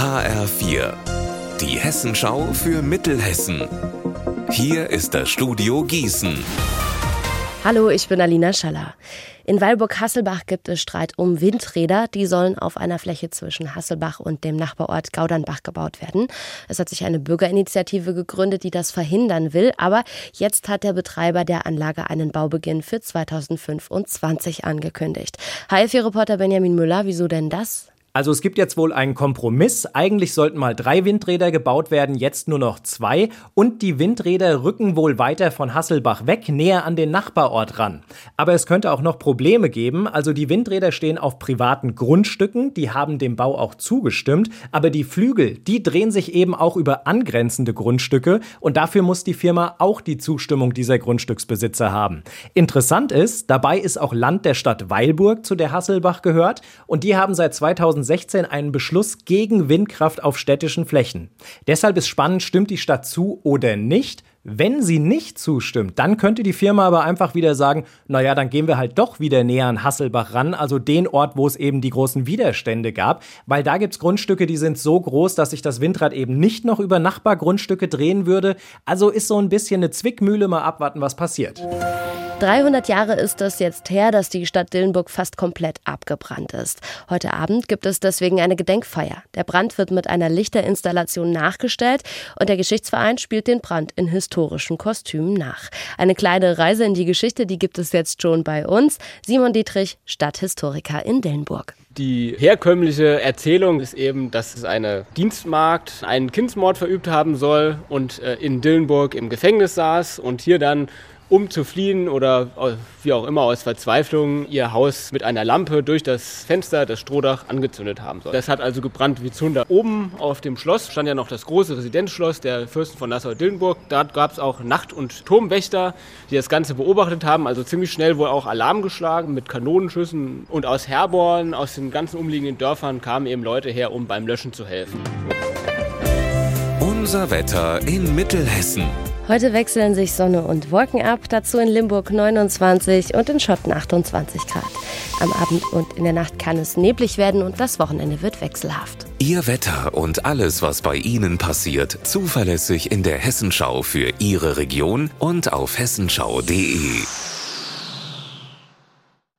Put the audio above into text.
HR4, die Hessenschau für Mittelhessen. Hier ist das Studio Gießen. Hallo, ich bin Alina Schaller. In Weilburg-Hasselbach gibt es Streit um Windräder. Die sollen auf einer Fläche zwischen Hasselbach und dem Nachbarort Gaudernbach gebaut werden. Es hat sich eine Bürgerinitiative gegründet, die das verhindern will. Aber jetzt hat der Betreiber der Anlage einen Baubeginn für 2025 angekündigt. HF-Reporter Benjamin Müller, wieso denn das? Also es gibt jetzt wohl einen Kompromiss. Eigentlich sollten mal drei Windräder gebaut werden, jetzt nur noch zwei. Und die Windräder rücken wohl weiter von Hasselbach weg, näher an den Nachbarort ran. Aber es könnte auch noch Probleme geben. Also die Windräder stehen auf privaten Grundstücken, die haben dem Bau auch zugestimmt. Aber die Flügel, die drehen sich eben auch über angrenzende Grundstücke. Und dafür muss die Firma auch die Zustimmung dieser Grundstücksbesitzer haben. Interessant ist, dabei ist auch Land der Stadt Weilburg, zu der Hasselbach gehört. Und die haben seit 2000 2016 einen Beschluss gegen Windkraft auf städtischen Flächen. Deshalb ist spannend, stimmt die Stadt zu oder nicht? Wenn sie nicht zustimmt, dann könnte die Firma aber einfach wieder sagen, naja, dann gehen wir halt doch wieder näher an Hasselbach ran, also den Ort, wo es eben die großen Widerstände gab, weil da gibt es Grundstücke, die sind so groß, dass sich das Windrad eben nicht noch über Nachbargrundstücke drehen würde. Also ist so ein bisschen eine Zwickmühle, mal abwarten, was passiert. 300 Jahre ist es jetzt her, dass die Stadt Dillenburg fast komplett abgebrannt ist. Heute Abend gibt es deswegen eine Gedenkfeier. Der Brand wird mit einer Lichterinstallation nachgestellt und der Geschichtsverein spielt den Brand in historischen Kostümen nach. Eine kleine Reise in die Geschichte, die gibt es jetzt schon bei uns. Simon Dietrich, Stadthistoriker in Dillenburg. Die herkömmliche Erzählung ist eben, dass es eine Dienstmagd einen Kindsmord verübt haben soll und äh, in Dillenburg im Gefängnis saß und hier dann um zu fliehen oder wie auch immer aus Verzweiflung ihr Haus mit einer Lampe durch das Fenster, das Strohdach, angezündet haben soll. Das hat also gebrannt wie Zunder. Oben auf dem Schloss stand ja noch das große Residenzschloss der Fürsten von Nassau-Dillenburg. Da gab es auch Nacht- und Turmwächter, die das Ganze beobachtet haben. Also ziemlich schnell wohl auch Alarm geschlagen mit Kanonenschüssen. Und aus Herborn, aus den ganzen umliegenden Dörfern kamen eben Leute her, um beim Löschen zu helfen. Unser Wetter in Mittelhessen. Heute wechseln sich Sonne und Wolken ab, dazu in Limburg 29 und in Schotten 28 Grad. Am Abend und in der Nacht kann es neblig werden und das Wochenende wird wechselhaft. Ihr Wetter und alles, was bei Ihnen passiert, zuverlässig in der Hessenschau für Ihre Region und auf hessenschau.de.